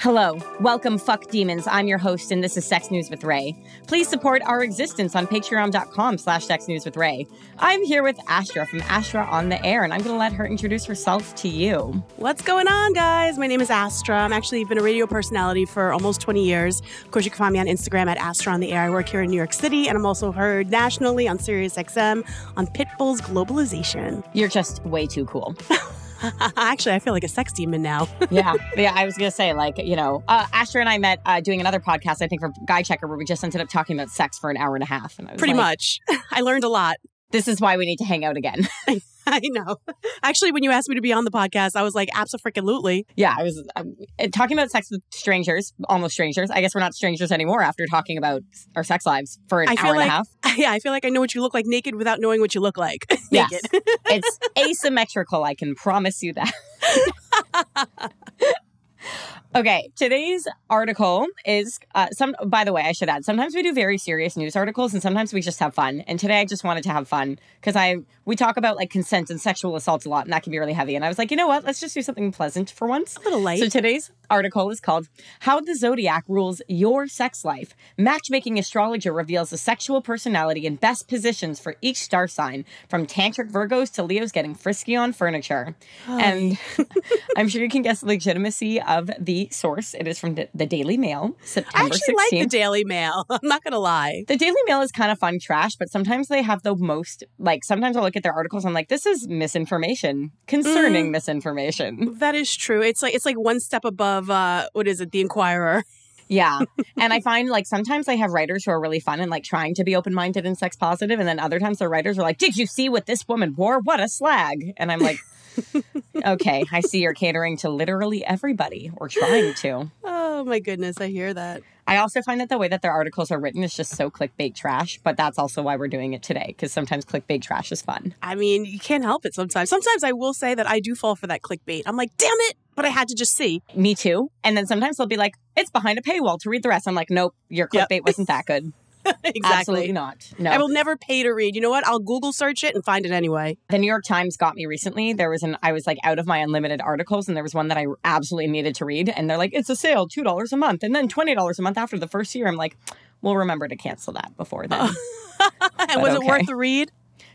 Hello, welcome, fuck demons. I'm your host, and this is Sex News with Ray. Please support our existence on patreon.com slash sex news with Ray. I'm here with Astra from Astra on the Air, and I'm going to let her introduce herself to you. What's going on, guys? My name is Astra. I'm actually been a radio personality for almost 20 years. Of course, you can find me on Instagram at Astra on the Air. I work here in New York City, and I'm also heard nationally on SiriusXM on Pitbull's Globalization. You're just way too cool. Actually, I feel like a sex demon now. yeah, yeah. I was gonna say, like, you know, uh, Astra and I met uh, doing another podcast, I think, for Guy Checker, where we just ended up talking about sex for an hour and a half. And I was Pretty like, much. I learned a lot. This is why we need to hang out again. I know. Actually, when you asked me to be on the podcast, I was like, absolutely. yeah, I was um, talking about sex with strangers, almost strangers. I guess we're not strangers anymore after talking about our sex lives for an I hour feel and a half. yeah, I feel like I know what you look like naked without knowing what you look like Yes. it's asymmetrical. I can promise you that. Okay, today's article is uh, some. By the way, I should add. Sometimes we do very serious news articles, and sometimes we just have fun. And today, I just wanted to have fun because I we talk about like consent and sexual assault a lot, and that can be really heavy. And I was like, you know what? Let's just do something pleasant for once. a little light. So today's article is called How the Zodiac Rules Your Sex Life. Matchmaking astrologer reveals the sexual personality and best positions for each star sign, from tantric Virgos to Leos getting frisky on furniture. And I'm sure you can guess the legitimacy of the source. It is from the, the Daily Mail, September I actually 16th. like the Daily Mail. I'm not going to lie. The Daily Mail is kind of fun trash, but sometimes they have the most like sometimes I'll look at their articles, I'm like, this is misinformation, concerning Mm. misinformation. That is true. It's like it's like one step above uh what is it, the Inquirer. Yeah. and I find like sometimes I have writers who are really fun and like trying to be open minded and sex positive, And then other times their writers are like, Did you see what this woman wore? What a slag. And I'm like, Okay, I see you're catering to literally everybody or trying to. Oh my goodness, I hear that. I also find that the way that their articles are written is just so clickbait trash, but that's also why we're doing it today because sometimes clickbait trash is fun. I mean, you can't help it sometimes. Sometimes I will say that I do fall for that clickbait. I'm like, damn it, but I had to just see. Me too. And then sometimes they'll be like, It's behind a paywall to read the rest. I'm like, Nope, your Yep. clickbait wasn't that good. exactly. Absolutely not. No. I will never pay to read. You know what? I'll Google search it and find it anyway. The New York Times got me recently. There was an I was like out of my unlimited articles, and there was one that I absolutely needed to read. And they're like, "It's a sale, two dollars a month, and then twenty dollars a month after the first year." I'm like, "We'll remember to cancel that before then." and was okay. it worth the read?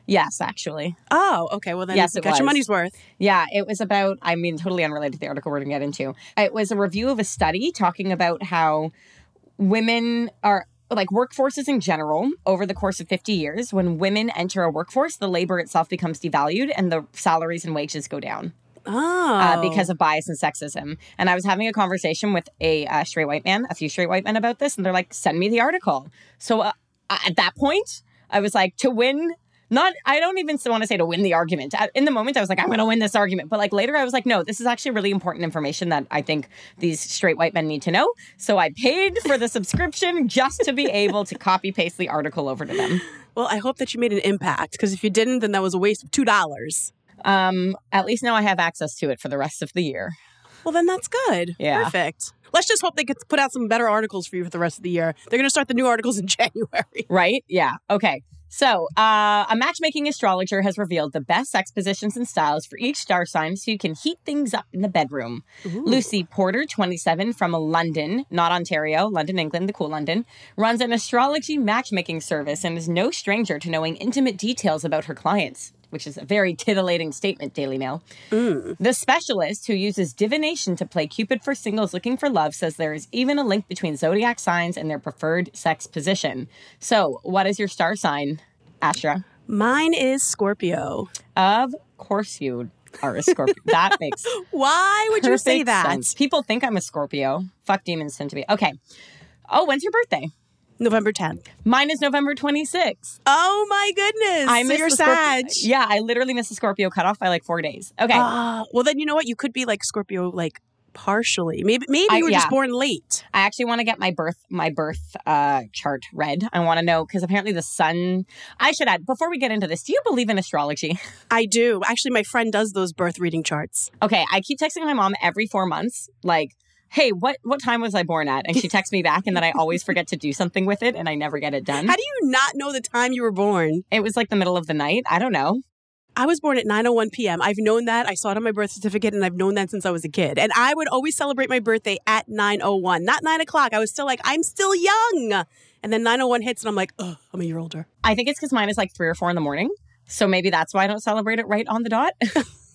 yes, actually, Oh, okay. Well then Yes, you got your money's worth. yeah. It was about. I mean, totally unrelated to the article we're going to get into. It was a review of a study talking about how women are. Like workforces in general, over the course of 50 years, when women enter a workforce, the labor itself becomes devalued and the salaries and wages go down. Oh. uh, because of bias and sexism. And I was having a conversation with a uh, straight white man, a few straight white men about this, and they're like, "Send me the article." So uh, at that point, I was like, to win. Not, I don't even want to say to win the argument. In the moment, I was like, I'm going to win this argument. But like later, I was like, no, this is actually really important information that I think these straight white men need to know. So I paid for the subscription just to be able to copy paste the article over to them. well, I hope that you made an impact because if you didn't, then that was a waste of two dollars. Um, at least now I have access to it for the rest of the year. Well, then that's good. Yeah. Perfect. Let's just hope they could put out some better articles for you for the rest of the year. They're going to start the new articles in January. Right? Yeah. Okay. So, uh, a matchmaking astrologer has revealed the best sex positions and styles for each star sign so you can heat things up in the bedroom. Lucy Porter, 27, from London, not Ontario, London, England, the cool London, runs an astrology matchmaking service and is no stranger to knowing intimate details about her clients. Which is a very titillating statement, Daily Mail. Mm. The specialist who uses divination to play Cupid for singles looking for love says there is even a link between zodiac signs and their preferred sex position. So, what is your star sign, Astra? Mine is Scorpio. Of course, you are a Scorpio. that makes Why would you say that? sense. People think I'm a Scorpio. Fuck demons tend to be. Okay. Oh, when's your birthday? November 10th. Mine is November 26th. Oh my goodness. I so you're the Scorpio- Sag. Yeah, I literally missed the Scorpio cutoff by like four days. Okay. Ah, well, then you know what? You could be like Scorpio, like partially. Maybe maybe I- you were yeah. just born late. I actually want to get my birth my birth uh, chart read. I want to know because apparently the sun. I should add before we get into this. Do you believe in astrology? I do. Actually, my friend does those birth reading charts. Okay, I keep texting my mom every four months, like, "Hey, what what time was I born at?" And she texts me back, and then I always forget to do something with it, and I never get it done. How do you not know the time you were born? It was like the middle of the night. I don't know. I was born at 9:01 p.m. I've known that. I saw it on my birth certificate, and I've known that since I was a kid. And I would always celebrate my birthday at 9:01, not nine o'clock. I was still like, I'm still young. And then 9:01 hits, and I'm like, oh, I'm a year older. I think it's because mine is like three or four in the morning. So maybe that's why I don't celebrate it right on the dot.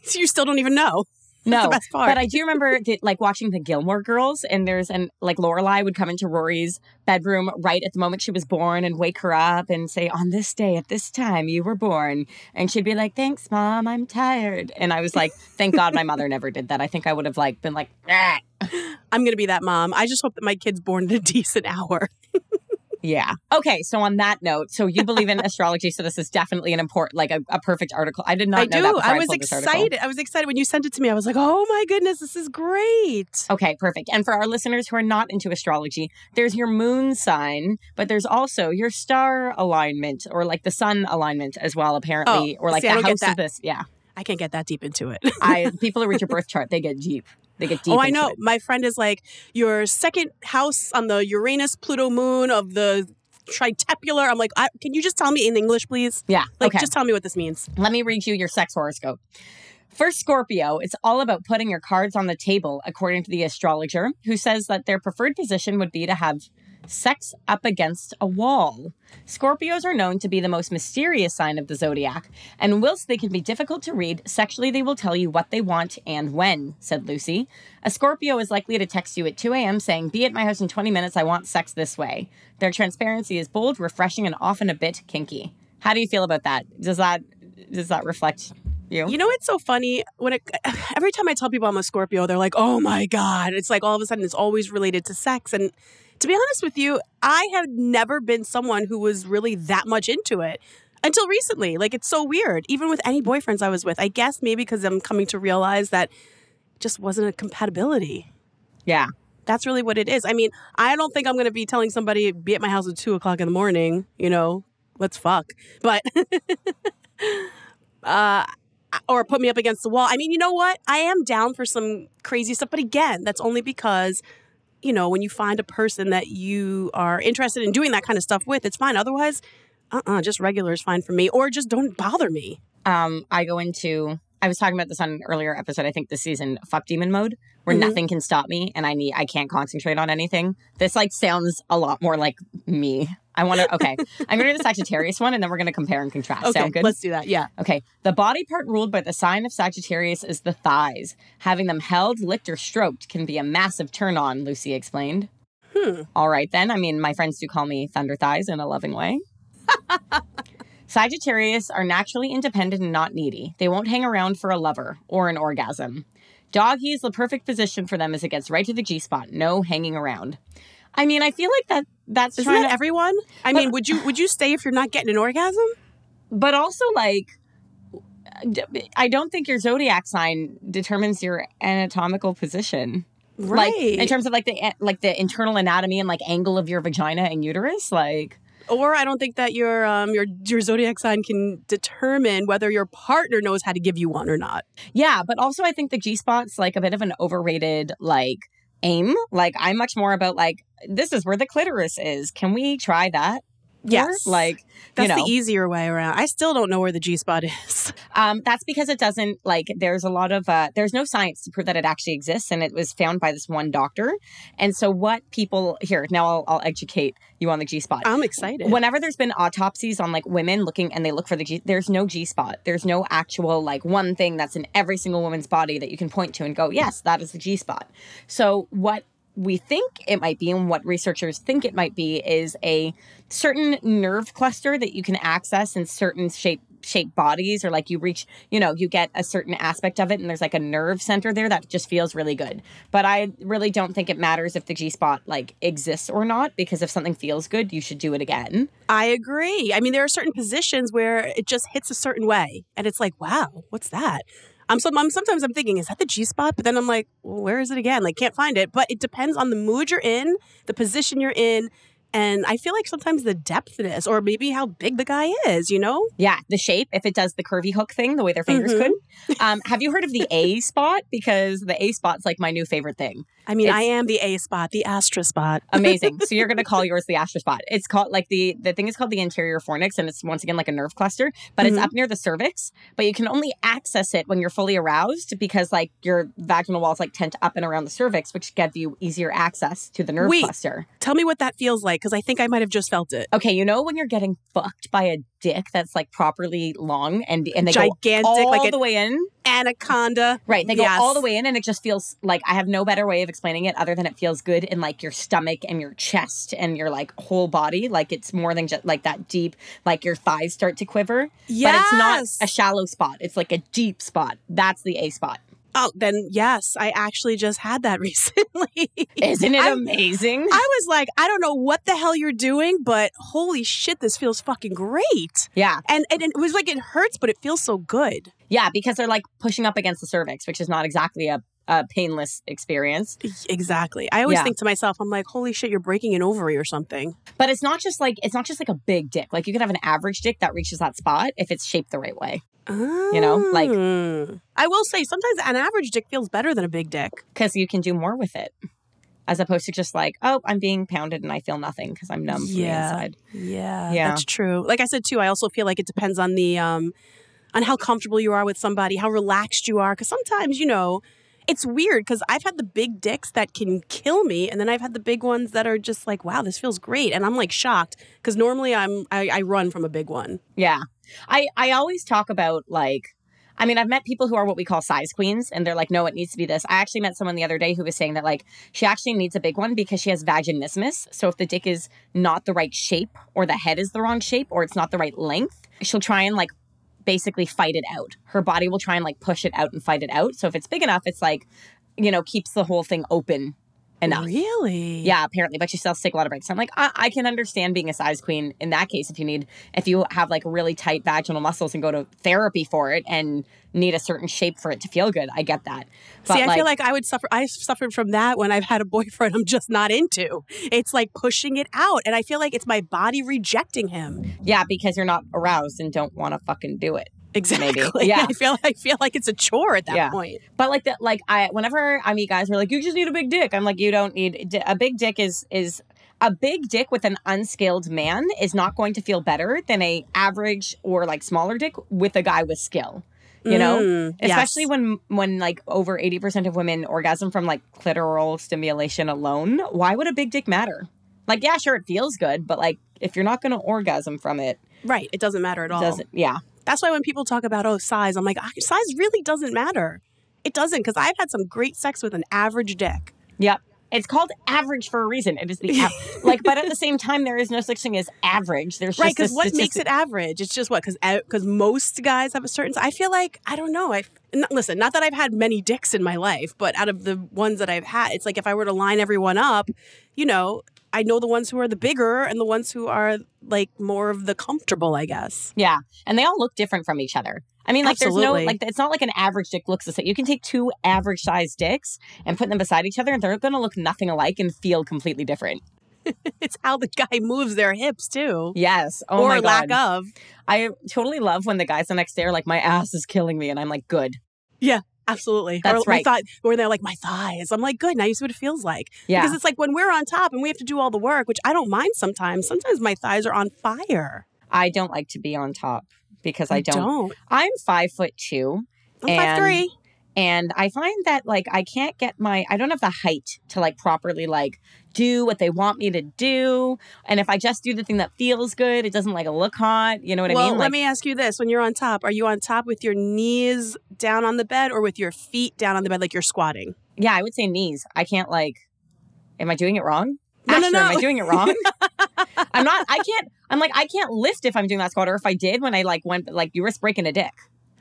So you still don't even know. No, the best part. but I do remember the, like watching the Gilmore Girls, and there's an like Lorelai would come into Rory's bedroom right at the moment she was born and wake her up and say, "On this day at this time you were born," and she'd be like, "Thanks, mom, I'm tired," and I was like, "Thank God my mother never did that." I think I would have like been like, "Ah." I'm gonna be that mom. I just hope that my kid's born at a decent hour. Yeah. Okay. So on that note, so you believe in astrology, so this is definitely an important, like a, a perfect article. I did not I know do. before I was excited. I was excited when you sent it to me. I was like, oh my goodness, this is great. Okay, perfect. And for our listeners who are not into astrology, there's your moon sign, but there's also your star alignment or like the sun alignment as well, apparently, Oh, or like see, I the house of this. Yeah. I can't get that deep into it. I people who read your birth chart, they get deep. They get oh, deep. oh, I know. it. My friend is like, your second house on the Uranus Pluto moon of the tritepular. I'm like, I, can you just tell me in English, please? Yeah. Like, okay. just tell me what this means. Let me read you your sex horoscope. For Scorpio, it's all about putting your cards on the table, according to the astrologer, who says that their preferred position would be to have sex up against a wall. Scorpios are known to be the most mysterious sign of the zodiac, and whilst they can be difficult to read, sexually they will tell you what they want and when, said Lucy. A Scorpio is likely to text you at 2 a.m. saying, Be at my house in 20 minutes, I want sex this way. Their transparency is bold, refreshing, and often a bit kinky. How do you feel about that? Does that does that reflect you? You know, it's so funny when it, every time I tell people I'm a Scorpio, they're like, oh my God. It's like all of a sudden it's always related to sex. And to be honest with you, I have never been someone who was really that much into it until recently. Like, it's so weird. Even with any boyfriends I was with, I guess maybe because I'm coming to realize that it just wasn't a compatibility. Yeah. That's really what it is. I mean, I don't think I'm going to be telling somebody, be at my house at two o'clock in the morning, you know, let's fuck. But, uh, or put me up against the wall. I mean, you know what? I am down for some crazy stuff. But again, that's only because, you know, when you find a person that you are interested in doing that kind of stuff with, it's fine. Otherwise, uh uh just regular is fine for me. Or just don't bother me. Um, I go into I was talking about this on an earlier episode, I think this season, fuck demon mode, where Mhm. nothing can stop me and I need I can't concentrate on anything. This like sounds a lot more like me. I want to okay. I'm gonna do the Sagittarius one and then we're gonna compare and contrast. Okay, Sound good? let's do that. Yeah. Okay. The body part ruled by the sign of Sagittarius is the thighs. Having them held, licked, or stroked can be a massive turn on, Lucy explained. Hmm. All right, then. I mean, my friends do call me Thunder Thighs in a loving way. Sagittarius are naturally independent and not needy. They won't hang around for a lover or an orgasm. Doggy is the perfect position for them as it gets right to the G spot. No hanging around. I mean, I feel like that that's Isn't that to, everyone? I mean, would you would you stay if you're not getting an orgasm? but also like I don't think your zodiac sign determines your anatomical position. Right. Like in terms of like the like the internal anatomy and like angle of your vagina and uterus, like or I don't think that your um your your zodiac sign can determine whether your partner knows how to give you one or not. Yeah, but also I think the G spot's like a bit of an overrated like aim. Like I'm much more about like this is where the clitoris is. Can we try that? Yes. Like That's you know, the easier way around. I still don't know where the G spot is. um, that's because it doesn't like. There's a lot of uh, there's no science to prove that it actually exists, and it was found by this one doctor. And so what people here now, I'll, I'll educate you on the G spot. I'm excited. Whenever there's been autopsies on like women looking and they look for the G, there's no G spot. There's no actual like one thing that's in every single woman's body that you can point to and go, yes, that is the G spot. So what we think it might be and what researchers think it might be is a certain nerve cluster that you can access in certain shape shaped bodies or like you reach you know you get a certain aspect of it and there's like a nerve center there that just feels really good but i really don't think it matters if the g spot like exists or not because if something feels good you should do it again I agree. I mean, there are certain positions where it just hits a certain way, and it's like, wow, what's that? I'm, I'm sometimes I'm thinking, is that the G spot? But then I'm like, well, where is it again? Like, can't find it. But it depends on the mood you're in, the position you're in, And I feel like sometimes the depthness or maybe how big the guy is, you know? Yeah, the shape, if it does the curvy hook thing, the way their fingers Mhm. could. Um, have you heard of the A spot? Because the A spot's like my new favorite thing. I mean, I am the A spot, the Astra spot. Amazing. so you're gonna call yours the Astra spot. It's called like the the thing is called the anterior fornix, and it's once again like a nerve cluster, but it's Mhm. up near the cervix. But you can only access it when you're fully aroused because like your vaginal walls like tent up and around the cervix, which give you easier access to the nerve Wait. cluster. Tell me what that feels like because I think I might have just felt it. Okay, you know when you're getting fucked by a dick that's like properly long and and they Gigantic, go all like the way in. anaconda. Right. They go all the way in and it just feels like I have no better way of explaining it other than it feels good in like your stomach and your chest and your like whole body. Like it's more than just like that deep, like your thighs start to quiver. Yes. But it's not a shallow spot. It's like a deep spot. That's the A spot. Oh, then yes, I actually just had that recently. Isn't it I- amazing? I was like, I don't know what the hell you're doing, but holy shit, this feels fucking great. yeah. And, and it was like it hurts, but it feels so good. Yeah. Because they're like pushing up against the cervix, which is not exactly a, a painless experience. Exactly. I always Yeah. think to myself, I'm like, holy shit, you're breaking an ovary or something. But it's not just like it's not just like a big dick. Like you could have an average dick that reaches that spot if it's shaped the right way. You know, like- I will say sometimes an average dick feels better than a big dick. because you can do more with it as opposed to just like oh i'm being pounded and i feel nothing because i'm numb from the inside Yeah, Yeah. that's true. Like I said too, I also feel like it depends on the um on how comfortable you are with somebody, how relaxed you are cuz sometimes, you know, it's weird cuz I've had the big dicks that can kill me and then I've had the big ones that are just like, wow, this feels great and I'm like shocked cuz normally I'm I, I run from a big one. yeah i i always talk about like I mean, I've met people who are what we call size queens, and they're like, no, it needs to be this. I actually met someone the other day who was saying that, like, she actually needs a big one because she has vaginismus. So if the dick is not the right shape, or the head is the wrong shape, or it's not the right length, she'll try and, like, basically fight it out. Her body will try and, like, push it out and fight it out. So if it's big enough, it's like, you know, keeps the whole thing open enough. Really? Yeah, apparently, but she to take a lot of breaks. I'm like, I, I can understand being a size queen in that case if you need, if you have like really tight vaginal muscles and go to therapy for it and need a certain shape for it to feel good. I get that. But See, I feel like I would suffer. I suffered from that when I've had a boyfriend I'm just not into. It's like pushing it out, and I feel like it's my body rejecting him. yeah, because you're not aroused and don't want to fucking do it. Exactly. Yeah. I feel. I feel like it's a chore at that Yeah. point. But like that, like I, whenever I meet guys who are like, you just need a big dick. I'm like, you don't need a big dick. Is is a big dick with an unskilled man is not going to feel better than a average or like smaller dick with a guy with skill. You know, Mm, especially yes. when when like over 80% of women orgasm from like clitoral stimulation alone why would a big dick matter like yeah sure it feels good but like if you're not going to orgasm from it right. It doesn't matter at all. doesn't yeah That's why when people talk about oh size, I'm like ah, size really doesn't matter. It doesn't because I've had some great sex with an average dick. yep it's called average for a reason it is the av- like but at the same time there is no such thing as average there's Right, because what makes it average? It's just what because because most guys have a certain. I feel like I don't know. I not, listen. Not that I've had many dicks in my life, but out of the ones that I've had, it's like if I were to line everyone up, you know, I know the ones who are the bigger and the ones who are like more of the comfortable. I guess. yeah and they all look different from each other I mean, like, Absolutely. there's no, like, it's not like an average dick looks the same. You can take two average sized dicks and put them beside each other, and they're going to look nothing alike and feel completely different. It's how the guy moves their hips too, Yes. Oh or my lack God. of. I totally love when the guys the next day are like, my ass is killing me. And I'm like, good. Absolutely. That's or my right. thigh- where they're like, my thighs. I'm like, good. Now you see what it feels like. Yeah. Because it's like when we're on top and we have to do all the work, which I don't mind sometimes. Sometimes my thighs are on fire. I don't like to be on top because I I don't. don't. I'm five foot two. I'm five three. And I find that like I can't get my I don't have the height to like properly like do what they want me to do. And if I just do the thing that feels good, it doesn't like look hot. You know what well, I mean? let Like me ask you this: When you're on top, are you on top with your knees down on the bed, or with your feet down on the bed, like you're squatting? yeah, I would say knees. I can't like am I doing it wrong? No, no, Asher, Am no. I doing it wrong? I'm not I can't I'm like I can't lift if I'm doing that squat or if I did when I like went like you risk breaking a dick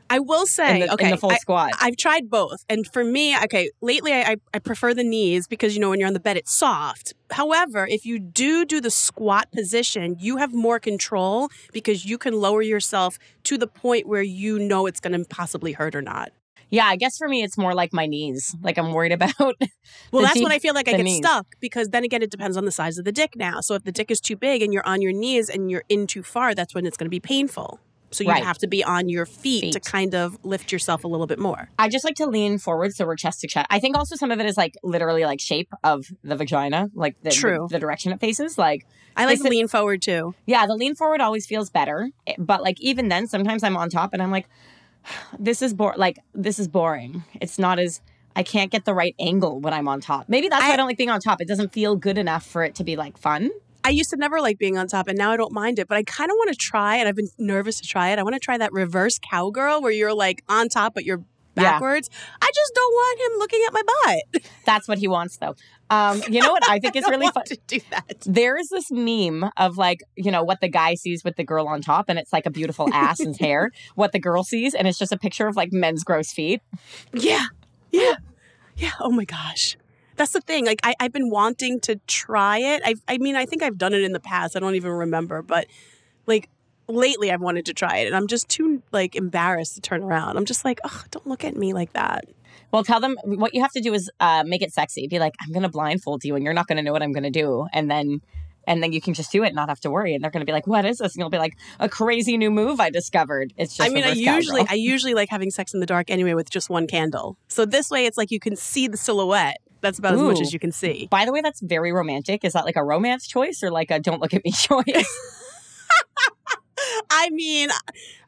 I will say, in the, okay, in the full I, squat. I've tried both, and for me, okay, lately I, I I prefer the knees because you know when you're on the bed, it's soft. However, if you do do the squat position, you have more control because you can lower yourself to the point where you know it's going to possibly hurt or not. Yeah, I guess for me, it's more like my knees. Like I'm worried about. Well, that's deep- when I feel like I get knees. stuck because then again, it depends on the size of the dick now. So if the dick is too big and you're on your knees and you're in too far, that's when it's going to be painful. So you Right. have to be on your feet, to kind of lift yourself a little bit more. I just like to lean forward so we're chest to chest. I think also some of it is like literally like shape of the vagina, like the, True. the, the direction it faces. Like, I like Is lean forward too. yeah, the lean forward always feels better. Eh, But like even then, sometimes I'm on top and I'm like, this is bor like this is boring. It's not as I can't get the right angle when I'm on top. Maybe that's why I I- don't like being on top. It doesn't feel good enough for it to be like fun. I used to never like being on top, and now I don't mind it. But I kind of want to try, and I've been nervous to try it. I want to try that reverse cowgirl where you're like on top, but you're Yeah. backwards. I just don't want him looking at my butt. That's what he wants though. Um, you know what I think is I really fun? to do that. There is this meme of like, you know, what the guy sees with the girl on top, and it's like a beautiful ass and hair. What the girl sees, and it's just a picture of like men's gross feet. Yeah, yeah, yeah. Oh my gosh. That's the thing. Like I, I've been wanting to try it. I, I mean, I think I've done it in the past. I don't even remember, but like lately, I've wanted to try it, and I'm just too like embarrassed to turn around. I'm just like, oh, don't look at me like that. Well, tell them what you have to do is uh, make it sexy. Be like, I'm gonna blindfold you, and you're not gonna know what I'm gonna do, and then. And then you can just do it and not have to worry. And they're going to be like, "What is this?" And you'll be like, "A crazy new move I discovered." It's just. I mean, I usually. I usually like having sex in the dark anyway with just one candle. So this way, it's like you can see the silhouette. That's about as much as you can see. By the way, that's very romantic. Is that like a romance choice or like a "Don't look at me" choice? I mean,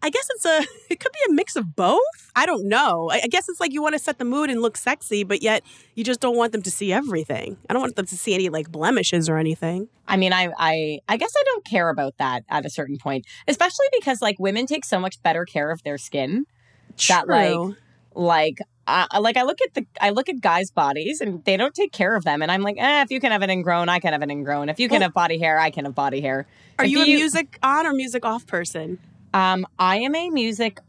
I guess it's a it could be a mix of both. I don't know. I, I guess it's like you want to set the mood and look sexy, but yet you just don't want them to see everything. I don't want them to see any like blemishes or anything. I mean, I, I, I guess I don't care about that at a certain point, especially because like women take so much better care of their skin. That, like, True. Like, uh, like I look at the, I look at guys' bodies and they don't take care of them, and I'm like, eh, if you can have an ingrown, I can have an ingrown. If you can Well- have body hair, I can have body hair. Are if you a music on or music off person? Um, I am a music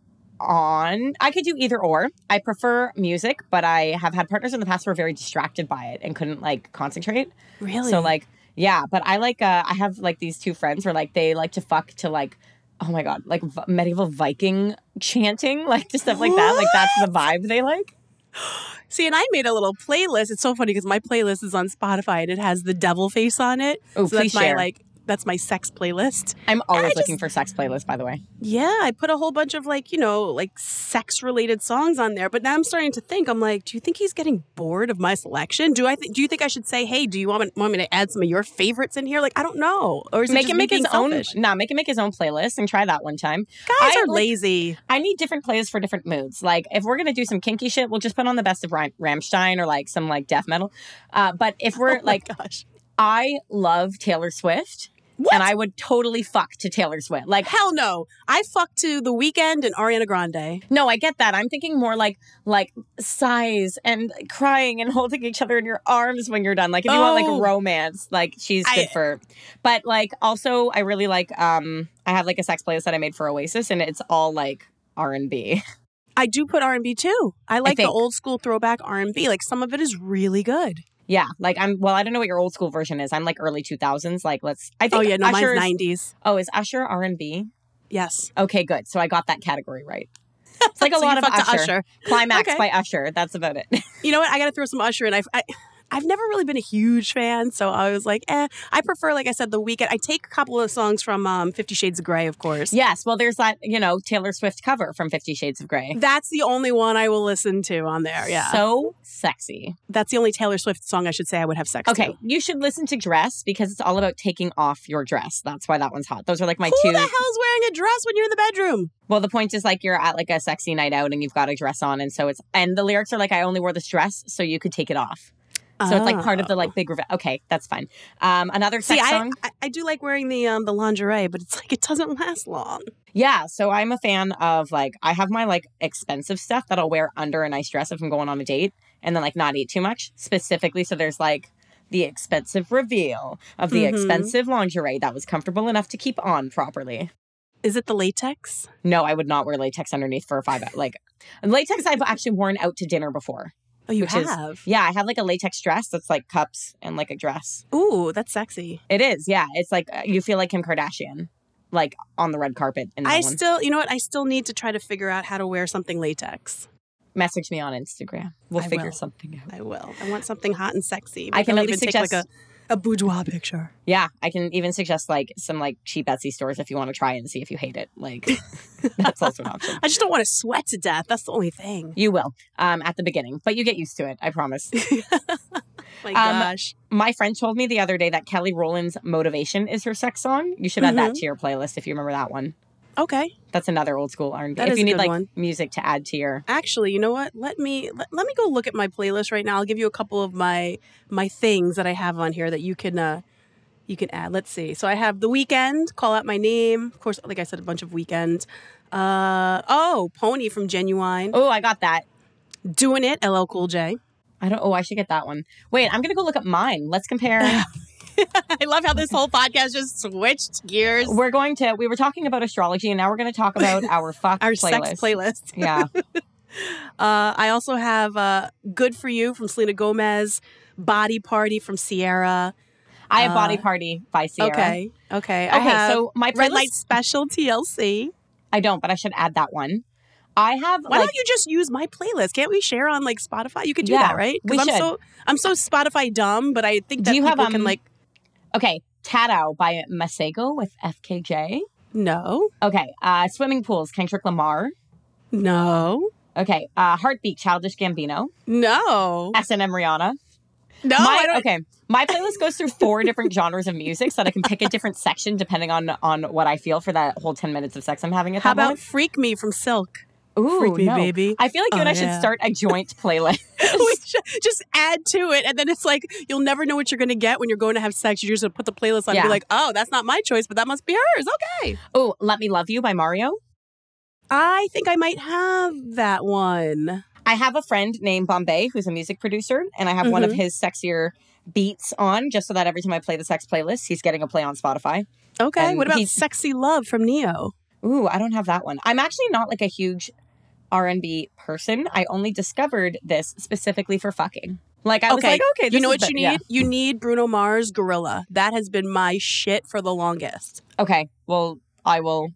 on. I could do either or. I prefer music, but I have had partners in the past who were very distracted by it and couldn't like concentrate. Really? So like, yeah, but I like uh I have like these two friends where like they like to fuck to like oh my god, like v- medieval Viking chanting, like just stuff like that. Like that's the vibe they like. See, and I made a little playlist. It's so funny because my playlist is on Spotify and it has the devil face on it. Oh, so please that's share. my like that's my sex playlist. I'm always looking just- for sex playlists, by the way. Yeah, I put a whole bunch of like, you know, like sex related songs on there. But now I'm starting to think, I'm like, do you think he's getting bored of my selection? Do I th- do you think I should say, hey, do you want me, want me to add some of your favorites in here? Like, I don't know. Or is it Make just him make his being own. Nah, make him make his own playlist and try that one time. Guys I are like- lazy. I need different playlists for different moods. Like if we're gonna do some kinky shit, we'll just put on the best of Ram- Rammstein or like some like death metal. Uh, but if we're oh like, gosh. I love Taylor Swift, What? and I would totally fuck to Taylor Swift. Like Hell no. I fucked to The Weeknd and Ariana Grande. No, I get that. I'm thinking more like like sighs and crying and holding each other in your arms when you're done. Like if you want Oh. like romance, like she's I- good for. But like also, I really like. um I have like a sex playlist that I made for Oasis, and it's all like R and B. I do put R&B too. I like the old school throwback R&B. Like some of it is really good. Yeah, like I'm. Well, I don't know what your old school version is. I'm like early 2000s. Like let's. I oh, think. Oh yeah, no, Usher's, mine's 90s. Oh, is Usher R and B? Yes. Okay, good. So I got that category right. It's like a So lot of to Usher. Climax Okay. by Usher. That's about it. You know what? I got to throw some Usher in. I've, I, I've never really been a huge fan, so I was like, eh. I prefer, like I said, The Weeknd. I take a couple of songs from um, Fifty Shades of Grey, of course. yes. Well, there's that. You know, Taylor Swift cover from Fifty Shades of Grey. That's the only one I will listen to on there. Yeah. So sexy. That's the only Taylor Swift song I should say I would have sex Okay, to. you should listen to Dress because it's all about taking off your dress. That's why that one's hot. Those are like my Who two. the hell's wearing a dress when you're in the bedroom? Well, the point is like you're at like a sexy night out and you've got a dress on, and so it's and the lyrics are like I only wore this dress so you could take it off. So it's like part of the like big reveal. Okay, that's fine. Um, another Oh. See, I, song. I I do like wearing the um the lingerie, but it's like it doesn't last long. Yeah, so I'm a fan of like I have my like expensive stuff that I'll wear under a nice dress if I'm going on a date, and then like not eat too much specifically. So there's like the expensive reveal of the Mhm. expensive lingerie that was comfortable enough to keep on properly. Is it the latex? No, I would not wear latex underneath for a five. Like latex, I've actually worn out to dinner before. Oh, you Which is- have. Yeah, I have like a latex dress that's like cups and like a dress. Ooh, that's sexy. It is, yeah. It's like uh, you feel like Kim Kardashian, like on the red carpet in that I one. still, you know what? I still need to try to figure out how to wear something latex. Message me on Instagram. We'll I figure will. something out. I will. I want something hot and sexy. I can Maybe I'll at least even take like a, a boudoir picture. Yeah, I can even suggest like some like cheap Etsy stores if you want to try and see if you hate it. Like that's also an option. I just don't want to sweat to death. That's the only thing. You will um, at the beginning, but you get used to it. I promise. My Um, gosh. My friend told me the other day that Kelly Rowland's "Motivation" is her sex song. You should add that Mhm. to your playlist if you remember that one. Okay. That's another old school R&B. That if is you need good like one. music to add to your Actually, you know what? Let me let, let me go look at my playlist right now. I'll give you a couple of my my things that I have on here that you can uh you can add. Let's see. So I have The Weeknd, Call Out My Name. Of course, like I said, a bunch of Weeknd. Uh oh, Pony from Ginuwine. Oh, I got that. Doing It, LL Cool J. I don't. Oh, I should get that one. Wait, I'm gonna go look up mine. Let's compare. I love how this whole podcast just switched gears. we're going to. We were talking about astrology, and now we're going to talk about our fuck Our playlist. sex playlist. Yeah. Uh, I also have uh, Good for You from Selena Gomez, Body Party from Ciara. I have Body Uh, Party by Ciara. Okay. Okay. Okay, so my Red playlist- Light Special TLC. I don't, but I should add that one. I have Why like don't you just use my playlist? Can't we share on like Spotify? You could do Yeah, that, right? we I'm should. so I'm so Spotify dumb, but I think Do that you people have, can um, like okay, Tadow by Masego with FKJ. no, Okay, uh, Swimming Pools, Kendrick Lamar. no, Okay, uh, Heartbeat, Childish Gambino. no, S&M Rihanna. no. my, okay, my playlist goes through four different genres of music so that I can pick a different section depending on on what I feel for that whole 10 minutes of sex I'm having at How about Freak Me from Silk? Ooh, Freak Me no. Baby? I feel like you Oh, and I should start a joint playlist. we should just add to it, and then it's like you'll never know what you're going to get when you're going to have sex. You just put the playlist on and be like, oh, that's not my choice, but that must be hers. Okay. oh, Let Me Love You by Mario. I think I might have that one. I have a friend named Bombay who's a music producer, and I have one of Mhm. his sexier beats on just so that every time I play the sex playlist, he's getting a play on Spotify. Okay. And what about Sexy Love from Ne-Yo? Ooh, I don't have that one. I'm actually not like a huge R&B person. I only discovered this specifically for fucking. Like I was Okay, like, okay, you know is what you need? yeah. You need Bruno Mars Gorilla. That has been my shit for the longest. Okay, well, I will.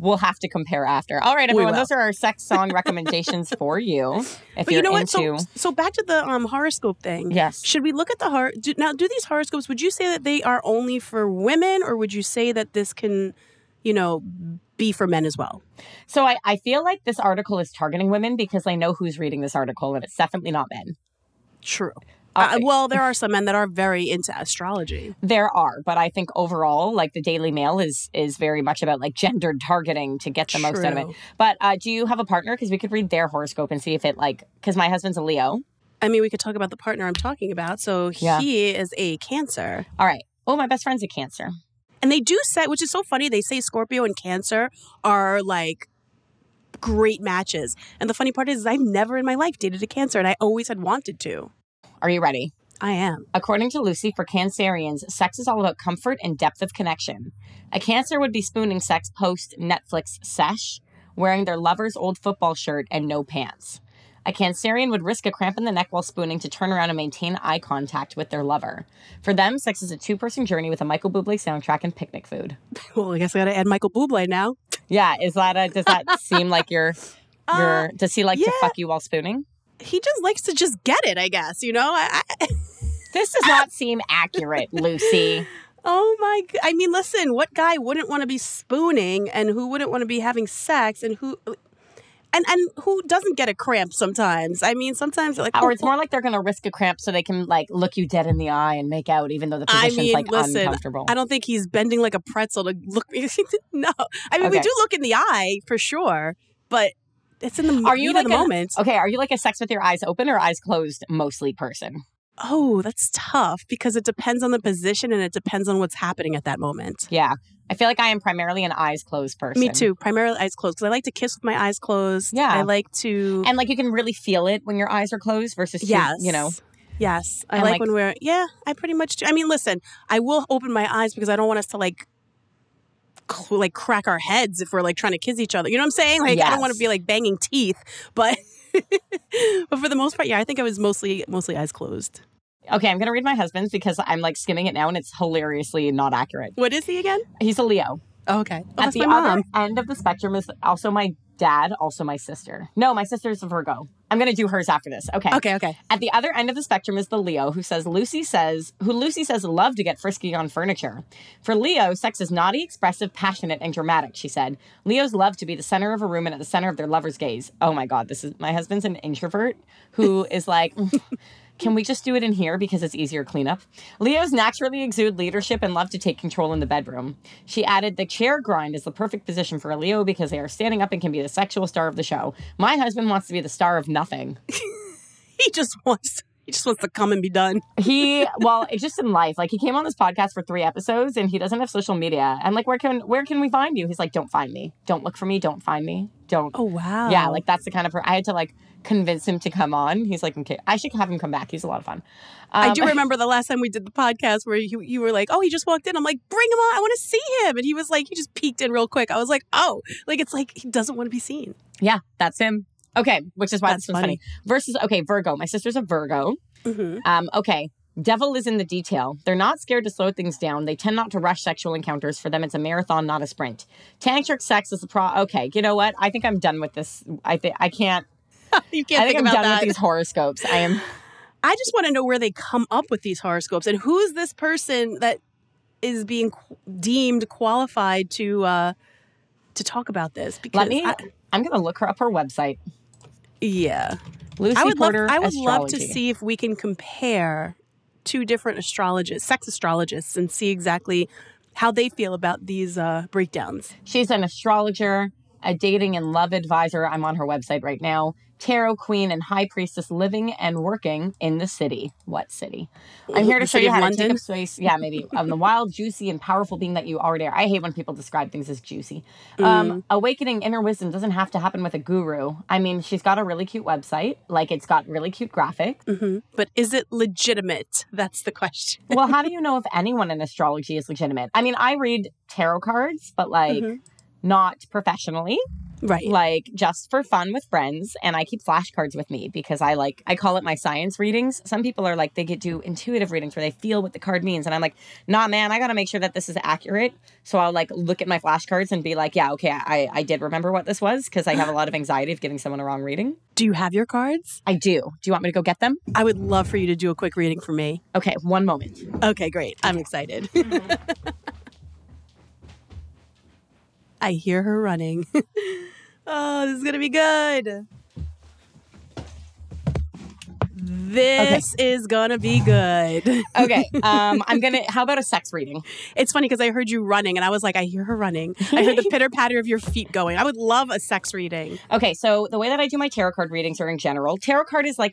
We'll have to compare after. All right, everyone. Those are our sex song recommendations for you. If But you're you know what? into, So, so back to the um, horoscope thing. yes, Should we look at the heart? do, now? Do these horoscopes? Would you say that they are only for women, or would you say that this can, you know, be for men as well? So I, I feel like this article is targeting women because I know who's reading this article, and it's definitely not men. True. Uh, well, there are some men that are very into astrology. There are, but I think overall, like the Daily Mail is is very much about like gendered targeting to get the most out of it. But uh, do you have a partner? Because we could read their horoscope and see if it like because my husband's a Leo. I mean, we could talk about the partner I'm talking about. So Yeah. he is a Cancer. All right. Oh, my best friend's a Cancer. And they do say, which is so funny, they say Scorpio and Cancer are like great matches. And the funny part is, I've never in my life dated a Cancer, and I always had wanted to. Are you ready? I am. According to Lucy, for Cancerians, sex is all about comfort and depth of connection. A Cancer would be spooning sex post Netflix sesh, wearing their lover's old football shirt and no pants. A Cancerian would risk a cramp in the neck while spooning to turn around and maintain eye contact with their lover. For them, sex is a two person journey with a Michael Bublé soundtrack and picnic food. Well, I guess I got to add Michael Bublé now. Yeah, is that a, does that seem like you're, Uh, you're, does he like to fuck you while spooning? he just likes to just get it, I guess. You know, I, I, This does not seem accurate, Lucy. oh my! I mean, listen, what guy wouldn't want to be spooning, and who wouldn't want to be having sex, and who, and and who doesn't get a cramp sometimes? I mean, sometimes like, Or oh, it's more like they're gonna risk a cramp so they can like look you dead in the eye and make out, even though the I position's mean, like listen, uncomfortable. I don't think he's bending like a pretzel to look. no, I mean we do look in the eye for sure, but it's in the moment Are you like the an- moment. okay, are you like a sex with your eyes open or eyes closed mostly person? Oh, that's tough because it depends on the position and it depends on what's happening at that moment. Yeah, I feel like I am primarily an eyes closed person. Me too. Primarily eyes closed because I like to kiss with my eyes closed. Yeah. I like to. And like you can really feel it when your eyes are closed versus you- yes, you know. Yes, I like, like- when we're. Yeah, I pretty much do. I mean, listen, I will open my eyes because I don't want us to like. cl- Like crack our heads if we're like trying to kiss each other. You know what I'm saying? Like I don't want to be like banging teeth, but but for the most part, yeah, I think I was mostly mostly eyes closed. Okay, I'm gonna read my husband's because I'm like skimming it now and it's hilariously not accurate. What is he again? He's a Leo. Oh, okay. Oh, At the other end of the spectrum is also my dad, also my sister. No, my sister's a Virgo. I'm going to do hers after this. Okay. Okay, okay. At the other end of the spectrum is the Leo who says Lucy says who Lucy says love to get frisky on furniture. For Leo, sex is naughty, expressive, passionate, and dramatic, she said. Leos love to be the center of a room and at the center of their lover's gaze. Oh my god, this is my husband's an introvert who is like mm, Can we just do it in here because it's easier cleanup? Leos naturally exude leadership and love to take control in the bedroom. She added, The chair grind is the perfect position for a Leo because they are standing up and can be the sexual star of the show. My husband wants to be the star of nothing. He just wants he just wants to come and be done. He well, it's just in life. Like he came on this podcast for three episodes and he doesn't have social media. And like where can where can we find you? He's like, Don't find me. Don't look for me, don't find me. Don't Oh wow. Yeah, like that's the kind of per I had to like convince him to come on. He's like, okay, I should have him come back. He's a lot of fun. I Um, do remember the last time we did the podcast where you, you were like, "Oh, he just walked in." I'm like, "Bring him on! I want to see him." And he was like, he just peeked in real quick. I was like, "Oh, like it's like he doesn't want to be seen." Yeah, that's him. Okay, which is why That's this was funny. Versus, okay, Virgo. My sister's a Virgo. Mm-hmm. Um, okay. Devil is in the detail. They're not scared to slow things down. They tend not to rush sexual encounters. For them, it's a marathon, not a sprint. Tantric sex is the pro. Okay, you know what? I think I'm done with this. I think I can't. you can't I think think I'm about done that. with these horoscopes. I am. I just want to know where they come up with these horoscopes and who is this person that is being deemed qualified to uh to talk about this because Let me. I, I'm gonna look her up her website. yeah Lucy I would love Porter. I would love to see if we can compare two different astrologists sex astrologists and see exactly how they feel about these uh breakdowns She's an astrologer, a dating and love advisor. I'm on her website right now. Tarot queen and high priestess living and working in the city. What city? I'm here to show you of how to London? take up space. Yeah, maybe. Um, the wild, juicy, and powerful being that you already are. I hate when people describe things as juicy. Mm. Um, awakening inner wisdom doesn't have to happen with a guru. I mean, she's got a really cute website. Like, it's got really cute graphics. hmm but is it legitimate that's the question well, how do you know if anyone in astrology is legitimate? I mean, I read tarot cards, but like Mhm. Not professionally. right. like just for fun with friends and i keep flashcards with me because i like i call it my science readings. Some people are like they get do intuitive readings where they feel what the card means and i'm like nah man i gotta make sure that this is accurate. So i'll like look at my flashcards and be like yeah okay i, I did remember what this was because i have a lot of anxiety of giving someone a wrong reading. Do you have your cards? I do. Do you want me to go get them? I would love for you to do a quick reading for me. Okay one moment. Okay, great. I'm excited. Mm-hmm. I hear her running. oh, this is going to be good. This is going to be good. okay um i'm gonna how about a sex reading It's funny because I heard you running and I was like, I hear her running. I heard the pitter patter of your feet going. I would love a sex reading. Okay, so the way that I do my tarot card readings are in general. Tarot card is like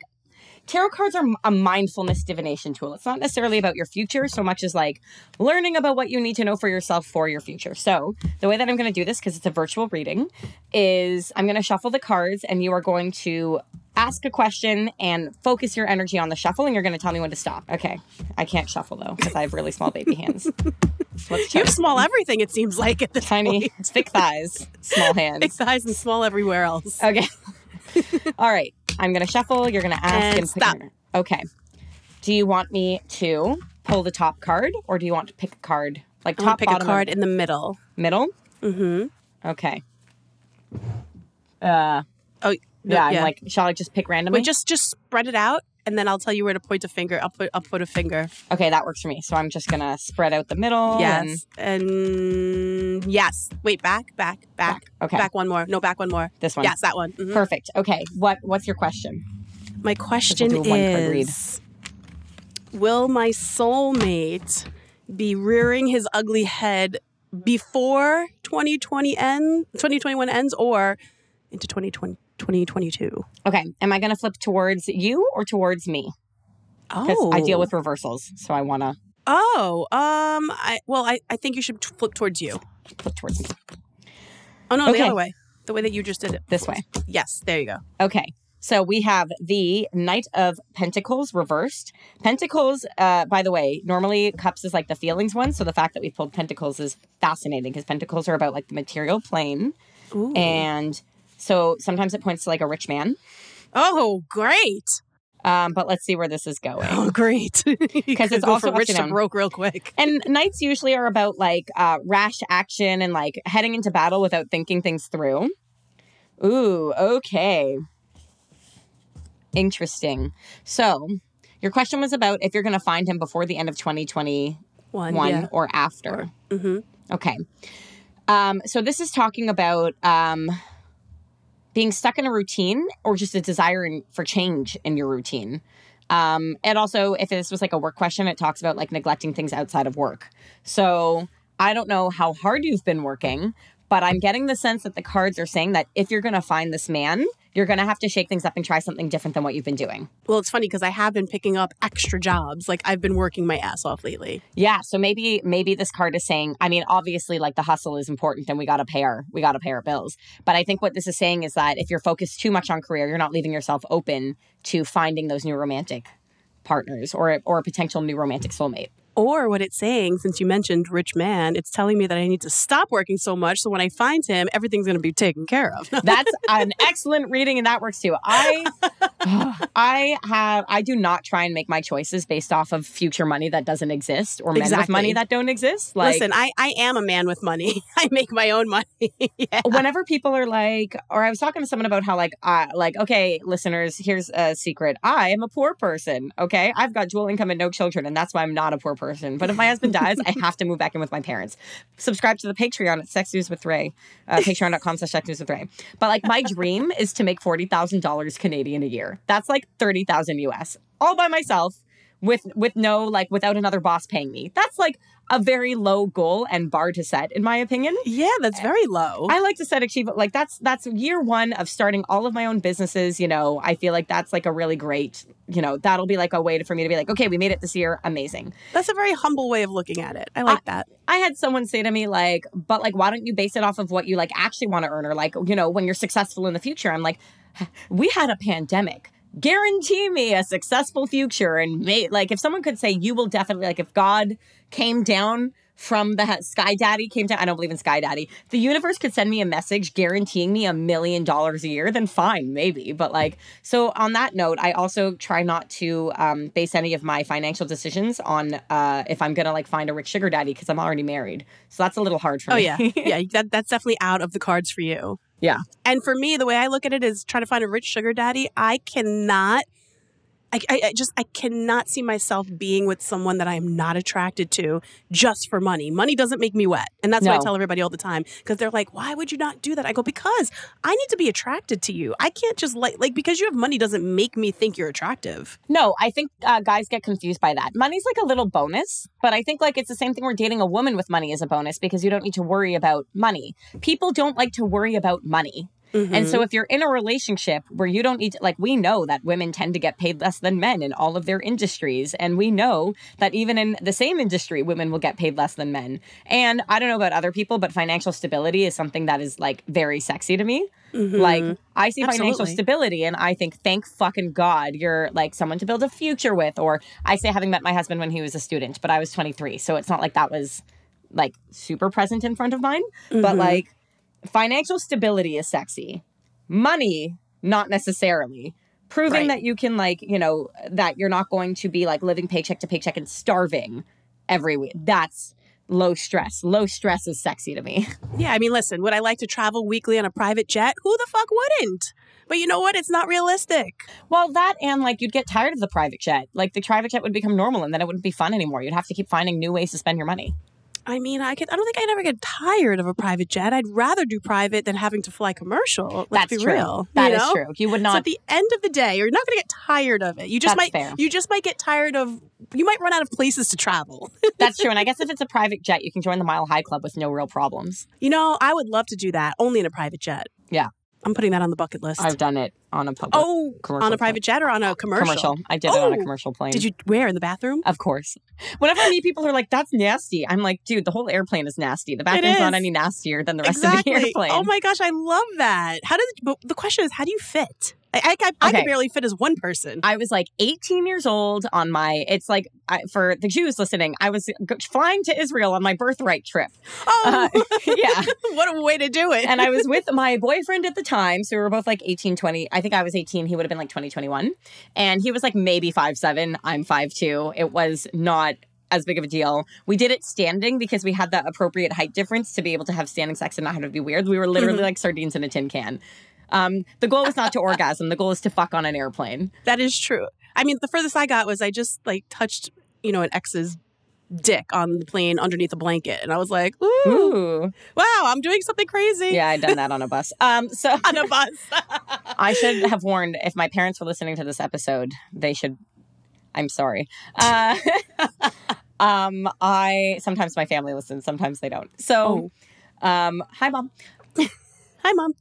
tarot cards are a mindfulness divination tool. It's not necessarily about your future so much as like learning about what you need to know for yourself for your future. So, the way that I'm going to do this because it's a virtual reading is I'm going to shuffle the cards and you are going to ask a question and focus your energy on the shuffle and you're going to tell me when to stop. Okay. I can't shuffle though because I have really small baby hands. Let's You have small everything, it seems like, at this tiny point. thick thighs, small hands. Big thighs and small everywhere else. Okay. All right. I'm going to shuffle. You're going to ask And and, pick stop. Okay. Do you want me to pull the top card or do you want to pick a card? Like top, to pick a bottom, card or in the middle. middle? Mm-hmm. Okay. Uh, Oh, no, yeah, I'm like, shall I just pick randomly? Wait, just just spread it out, and then I'll tell you where to point a finger. I'll put I'll put a finger. okay, that works for me. So I'm just going to spread out the middle. Yes, and yes. Wait, back, back, back, Back, okay. back one more. No, back one more. this one. Yes, that one. Mhm. Perfect. Okay. What What's your question? My question do a one-card read. is: Will my soulmate be rearing his ugly head before 2020 end 2021 ends, or into 2020, 2022? Okay. Am I going to flip towards you or towards me? Oh, I deal with reversals. So I want to Oh, um, I well, I, I think you should flip towards you. flip towards me Oh no, the other way. The way that you just did it. this way. Yes, there you go. Okay. So we have the Knight of Pentacles reversed. Pentacles, uh, by the way, normally cups is like the feelings one. So the fact that we pulled Pentacles is fascinating because Pentacles are about like the material plane. Ooh. And so sometimes it points to like a rich man. oh, great. Um, but let's see where this is going. Oh, great. Because it's also rich to broke real quick. And knights usually are about like uh, rash action and like heading into battle without thinking things through. Ooh, okay. Interesting. So, your question was about if you're going to find him before the end of 2021 One, yeah. or after. Mhm. Okay. Um, so, this is talking about um, being stuck in a routine or just a desire in, for change in your routine. Um, and also, if this was like a work question, it talks about like neglecting things outside of work. So, I don't know how hard you've been working, but I'm getting the sense that the cards are saying that if you're going to find this man, you're going to have to shake things up and try something different than what you've been doing. Well, it's funny because I have been picking up extra jobs. Like I've been working my ass off lately. Yeah, so maybe maybe this card is saying, I mean, obviously like the hustle is important and we got to pay our we got to pay our bills. But I think what this is saying is that if you're focused too much on career, you're not leaving yourself open to finding those new romantic partners or or a potential new romantic soulmate. Or what it's saying, since you mentioned rich man, it's telling me that I need to stop working so much. So when I find him, everything's going to be taken care of. That's an excellent reading, and that works too. I, I have, I do not try and make my choices based off of future money that doesn't exist or men with money that don't exist. Like, Listen, I, I am a man with money. I make my own money. yeah. whenever people are like, or I was talking to someone about how like, uh, like, okay, listeners, here's a secret. I am a poor person. Okay, I've got dual income and no children, and that's why I'm not a poor person. But if my husband dies, I have to move back in with my parents. Subscribe to the Patreon at Sex News with Ray, uh, patreon.com slash Sex News with Ray. But like, my dream is to make forty thousand dollars Canadian a year. That's like thirty thousand US, all by myself. With with no like without another boss paying me. That's like a very low goal and bar to set, in my opinion. Yeah, that's very low. I like to set achievement like that's that's year one of starting all of my own businesses. You know, I feel like that's like a really great. You know, that'll be like a way to, for me to be like, okay, we made it this year, amazing. that's a very humble way of looking at it. I like that. I had someone say to me like, but like, why don't you base it off of what you like actually want to earn, or like, you know, when you're successful in the future? I'm like, we had a pandemic. Guarantee me a successful future, and may, like if someone could say you will definitely like if God came down from the he- Sky Daddy came down. I don't believe in Sky Daddy. If the universe could send me a message guaranteeing me a million dollars a year, then fine, maybe. But like, so on that note, I also try not to um, base any of my financial decisions on uh, if I'm gonna like find a rich sugar daddy because I'm already married. So that's a little hard for Oh me. yeah, yeah. That that's definitely out of the cards for you. Yeah. And for me, the way I look at it is trying to find a rich sugar daddy. I cannot. I, I, I just I cannot see myself being with someone that I am not attracted to just for money. Money doesn't make me wet, and that's what I tell everybody all the time because they're like, "Why would you not do that?" I go, "Because I need to be attracted to you. I can't just like like because you have money doesn't make me think you're attractive." No, I think uh, guys get confused by that. Money's like a little bonus, but I think like it's the same thing where dating a woman with money is a bonus because you don't need to worry about money. People don't like to worry about money. And Mm-hmm. so if you're in a relationship where you don't need to, like, we know that women tend to get paid less than men in all of their industries. And we know that even in the same industry, women will get paid less than men. And I don't know about other people, but financial stability is something that is like very sexy to me. Like, I see financial stability and I think, thank fucking God, you're like someone to build a future with. Or I say, having met my husband when he was a student, but I was 23. So it's not like that was like super present in front of mine. But like, financial stability is sexy. Money, not necessarily. Proving Right. that you can, like, you know, that you're not going to be like living paycheck to paycheck and starving every week. That's low stress. Low stress is sexy to me. Yeah, I mean, listen, would I like to travel weekly on a private jet? Who the fuck wouldn't? But you know what? It's not realistic. Well, that and like you'd get tired of the private jet. Like the private jet would become normal and then it wouldn't be fun anymore. You'd have to keep finding new ways to spend your money. I mean, I could. I don't think I'd ever get tired of a private jet. I'd rather do private than having to fly commercial. Let's That's be true. real. That you is know? true. You would So not at the end of the day, you're not going to get tired of it. You just That's might. fair. You just might get tired of. You might run out of places to travel. That's true. And I guess if it's a private jet, you can join the Mile High Club with no real problems. you know, I would love to do that only in a private jet. Yeah. I'm putting that on the bucket list. I've done it on a public oh, on a private jet or on a oh, commercial? commercial. I did it on a Oh, commercial plane. Did you where in the bathroom? Of course. Whenever I meet people who are like, that's nasty, I'm like, dude, the whole airplane is nasty. The bathroom's not any nastier than the rest exactly. of the oh airplane. Oh my gosh, I love that. How did? But the question is, how do you fit? I I, I, Okay. could barely fit as one person. I was like 18 years old on my, it's like, I, for the Jews listening, I was flying to Israel on my birthright trip. Oh, Uh, yeah. what a way to do it. and I was with my boyfriend at the time. So we were both like 18, 20. I think I was 18. He would have been like 20, 21. And he was like maybe five seven. I'm five two. It was not as big of a deal. We did it standing because we had the appropriate height difference to be able to have standing sex and not have to be weird. We were literally Mhm. like sardines in a tin can. Um, the goal was not to orgasm. The goal is to fuck on an airplane. That is true. I mean, the furthest I got was I just like touched, you know, an ex's dick on the plane underneath a blanket, and I was like, "Ooh, Ooh. wow, I'm doing something crazy." Yeah, I done that on a bus. Um, so on a bus. I should have warned if my parents were listening to this episode, they should. I'm sorry. Uh, um, I sometimes my family listens, sometimes they don't. So, um, hi, mom. Hi, mom.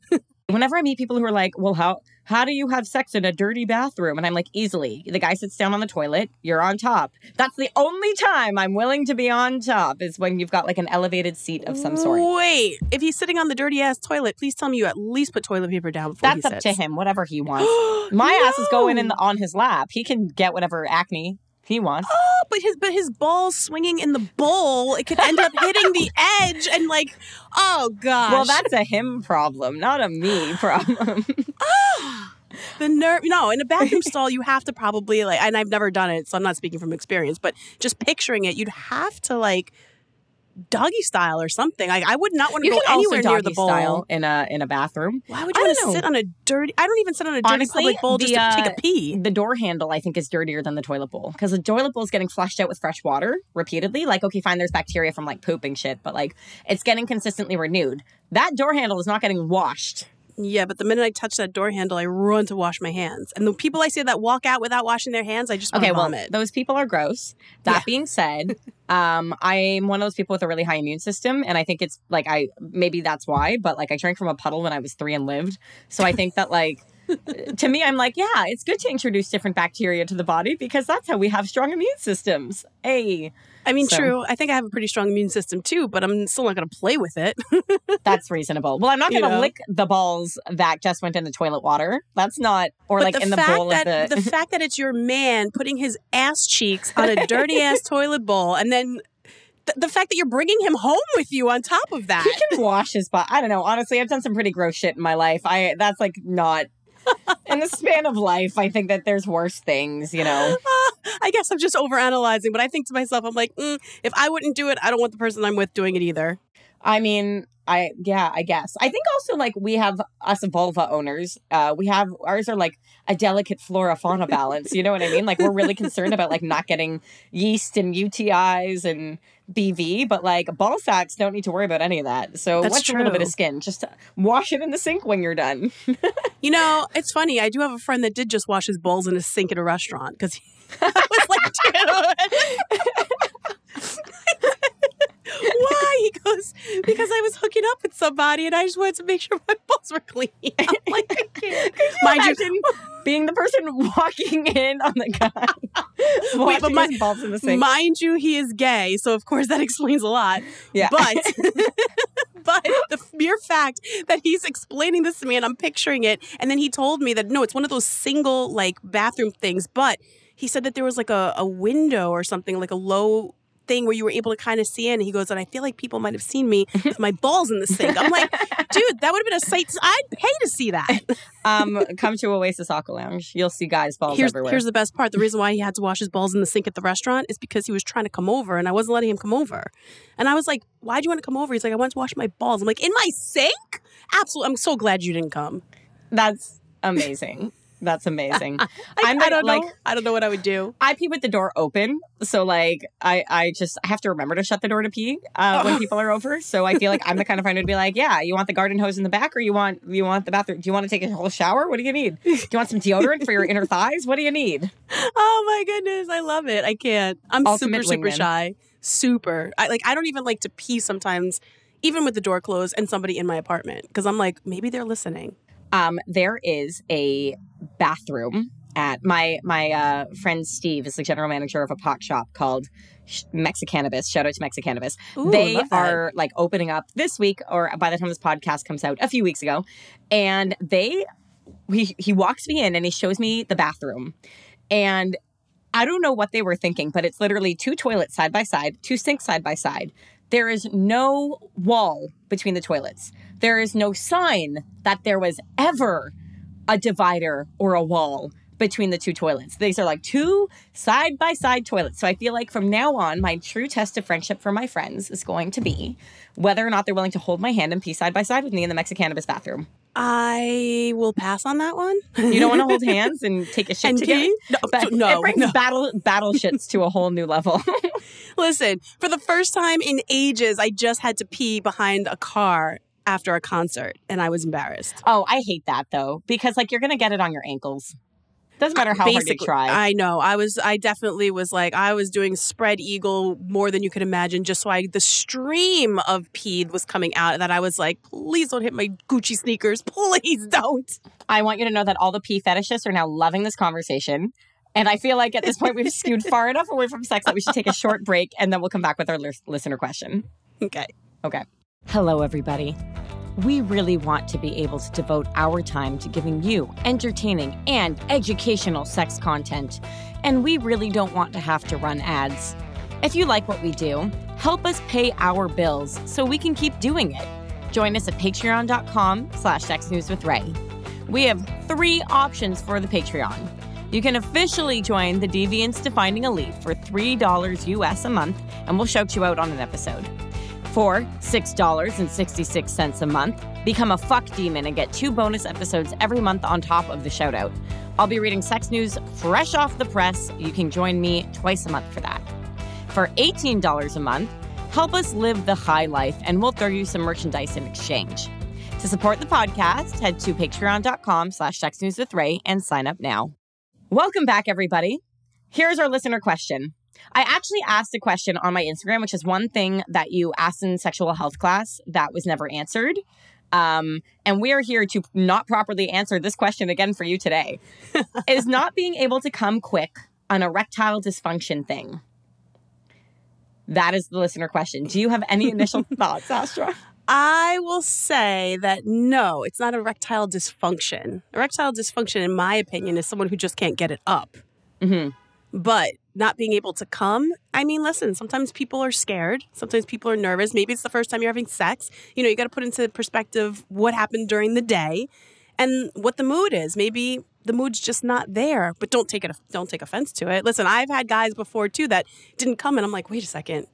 Whenever I meet people who are like, "Well, how how do you have sex in a dirty bathroom?" and I'm like, "Easily. The guy sits down on the toilet. You're on top. That's the only time I'm willing to be on top is when you've got like an elevated seat of some sort." Wait, if he's sitting on the dirty ass toilet, please tell me you at least put toilet paper down before That's up sits. to him. Whatever he wants. My ass is going in the, on his lap. He can get whatever acne he wants. Oh, but his but his ball swinging in the bowl, it could end up hitting the edge and like, oh gosh. Well, that's a him problem, not a me problem. Ah, the nerve. No, in a bathroom stall, you have to probably like, and I've never done it, so I'm not speaking from experience, but just picturing it, you'd have to like doggy style or something. Like, I would not want to you go anywhere near the bowl. style in a in a bathroom. Why would you want to sit on a dirty? I don't even sit on a dirty Honestly, public bowl just the, to take uh, a pee. The door handle, I think, is dirtier than the toilet bowl because the toilet bowl is getting flushed out with fresh water repeatedly. Like, okay, fine, there's bacteria from like pooping shit, but like it's getting consistently renewed. That door handle is not getting washed. Yeah, but the minute I touch that door handle, I run to wash my hands. And the people I see that walk out without washing their hands, I just Okay, well, vomit. those people are gross. That Yeah. being said, um, I'm one of those people with a really high immune system, and I think it's like I maybe that's why, but like I drank from a puddle when I was three and lived, so I think that like. To me, I'm like, yeah, it's good to introduce different bacteria to the body because that's how we have strong immune systems. Hey, I mean, so- true. I think I have a pretty strong immune system too, but I'm still not going to play with it. that's reasonable. Well, I'm not going to know? lick the balls that just went in the toilet water. That's not, or but like the in the bowl that of the. the fact that it's your man putting his ass cheeks on a dirty ass toilet bowl, and then the fact that you're bringing him home with you on top of that. he can wash his butt. I don't know. Honestly, I've done some pretty gross shit in my life. I that's like not in the span of life. I think that there's worse things. You know. I guess I'm just overanalyzing, but I think to myself, I'm like, mm, if I wouldn't do it, I don't want the person I'm with doing it either. I mean, I yeah, I guess. I think also like we have us vulva owners. Uh, we have ours are like a delicate flora fauna balance. You know what I mean? Like we're really concerned about like not getting yeast and UTIs and BV, but like ball sacks don't need to worry about any of that. So That's what's a little bit of skin? Just wash it in the sink when you're done. You know, it's funny. I do have a friend that did just wash his bowls in a sink at a restaurant because he was like, Why? He goes, because I was hooking up with somebody and I just wanted to make sure my balls were clean. I'm like, I can't. Mind you, being the person walking in on the guy. Wait, but my- balls in the sink. mind you, he is gay, so of course that explains a lot. yeah. But but the mere fact that he's explaining this to me and I'm picturing it, and then he told me that no, it's one of those single like bathroom things, but he said that there was like a, a window or something, like a low thing where you were able to kind of see in. And he goes, and I feel like people might have seen me with my balls in the sink. I'm like, dude, that would have been a sight. I'd pay to see that. um, come to Oasis Aqua Lounge. You'll see guys' balls Here's, everywhere. here's the best part. The reason why he had to wash his balls in the sink at the restaurant is because he was trying to come over and I wasn't letting him come over. And I was like, why'd you want to come over? He's like, I want to wash my balls. I'm like, in my sink? Absolutely. I'm so glad you didn't come. That's amazing. That's amazing. I, I'm I don't like know. I don't know what I would do. I pee with the door open, so like I I just I have to remember to shut the door to pee uh, when people are over. So I feel like I'm the kind of friend who'd be like, yeah, you want the garden hose in the back, or you want you want the bathroom? Do you want to take a whole shower? What do you need? Do you want some deodorant for your inner thighs? What do you need? Oh my goodness, I love it. I can't. I'm Ultimate super super wingman. shy. Super. I like I don't even like to pee sometimes even with the door closed and somebody in my apartment because I'm like maybe they're listening. Um, there is a bathroom at my my uh, friend Steve is the general manager of a pot shop called Mexicannabis. Shout out to Mexicannabis. Ooh, they are like opening up this week, or by the time this podcast comes out, a few weeks ago, and they he he walks me in and he shows me the bathroom, and I don't know what they were thinking, but it's literally two toilets side by side, two sinks side by side. There is no wall between the toilets. There is no sign that there was ever a divider or a wall between the two toilets. These are like two side by side toilets. So I feel like from now on, my true test of friendship for my friends is going to be whether or not they're willing to hold my hand and pee side by side with me in the Mexicannabis bathroom. I will pass on that one. You don't want to hold hands and take a shit And together? pee? No, But no, it brings no. battle battle shits to a whole new level. Listen, for the first time in ages, I just had to pee behind a car after a concert, and I was embarrassed. oh, I hate that though because like you're gonna get it on your ankles. Doesn't matter how hard you try. I know. I was. I definitely was like. I was doing spread eagle more than you could imagine, just so I the stream of pee was coming out. That I was like, please don't hit my Gucci sneakers. Please don't. I want you to know that all the pee fetishists are now loving this conversation. And I feel like at this point we've skewed far enough away from sex that we should take a short break and then we'll come back with our lis- listener question. Okay. Okay. Hello, everybody. We really want to be able to devote our time to giving you entertaining and educational sex content, and we really don't want to have to run ads. If you like what we do, help us pay our bills so we can keep doing it. Join us at patreon.com slash sexnewswithray. We have three options for the Patreon. You can officially join the Deviants Defining Elite for $3 US a month, and we'll shout you out on an episode. For $6.66 a month, become a fuck demon and get two bonus episodes every month on top of the shout out. I'll be reading sex news fresh off the press. You can join me twice a month for that. For $18 a month, help us live the high life and we'll throw you some merchandise in exchange. To support the podcast, head to patreon.com slash sexnewswithray and sign up now. Welcome back, everybody. Here's our listener question. I actually asked a question on my Instagram, which is one thing that you asked in sexual health class that was never answered. Um, and we are here to not properly answer this question again for you today. is not being able to come quick an erectile dysfunction thing? That is the listener question. Do you have any initial thoughts, Astra? I will say that no, it's not erectile dysfunction. Erectile dysfunction, in my opinion, is someone who just can't get it up. hmm But not being able to come, I mean, listen, sometimes people are scared. Sometimes people are nervous. Maybe it's the first time you're having sex. You know, you got to put into perspective what happened during the day and what the mood is. Maybe the mood's just not there, but don't take it don't take offense to it. Listen, I've had guys before too that didn't come and I'm like, "Wait a second.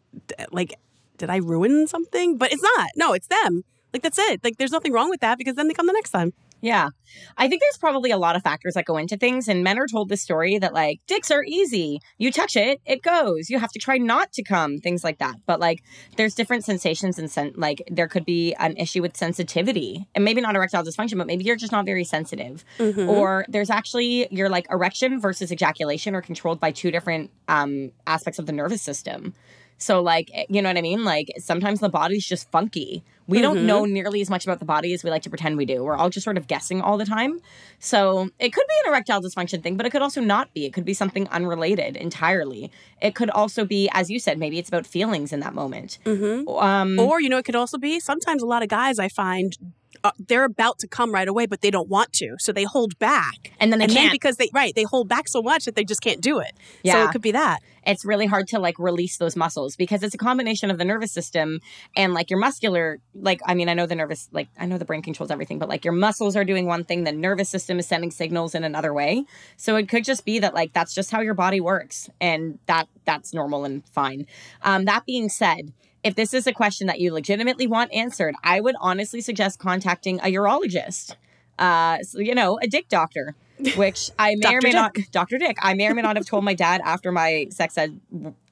Like did I ruin something?" But it's not. No, it's them. Like that's it. Like there's nothing wrong with that because then they come the next time. Yeah. I think there's probably a lot of factors that go into things. And men are told this story that, like, dicks are easy. You touch it, it goes. You have to try not to come, things like that. But, like, there's different sensations and, sen- like, there could be an issue with sensitivity. And maybe not erectile dysfunction, but maybe you're just not very sensitive. Mm-hmm. Or there's actually your, like, erection versus ejaculation are controlled by two different um, aspects of the nervous system. So, like, eh, you know what I mean? Like, sometimes the body's just funky. We don't Mhm. know nearly as much about the body as we like to pretend we do. We're all just sort of guessing all the time. So, it could be an erectile dysfunction thing, but it could also not be. It could be something unrelated entirely. It could also be, as you said, maybe it's about feelings in that moment. Mm-hmm. Um, Or, you know, it could also be sometimes a lot of guys I find uh, they're about to come right away, but they don't want to. So they hold back. and then they and can't. because they, right, they hold back so much that they just can't do it. Yeah. So it could be that. it's really hard to like release those muscles because it's a combination of the nervous system and like your muscular like i mean i know the nervous like i know the brain controls everything but like your muscles are doing one thing the nervous system is sending signals in another way so it could just be that like that's just how your body works and that that's normal and fine um, that being said if this is a question that you legitimately want answered i would honestly suggest contacting a urologist uh, so, you know, a dick doctor, which I may or may not, Dr. Dick, I may or may not have told my dad after my sex ed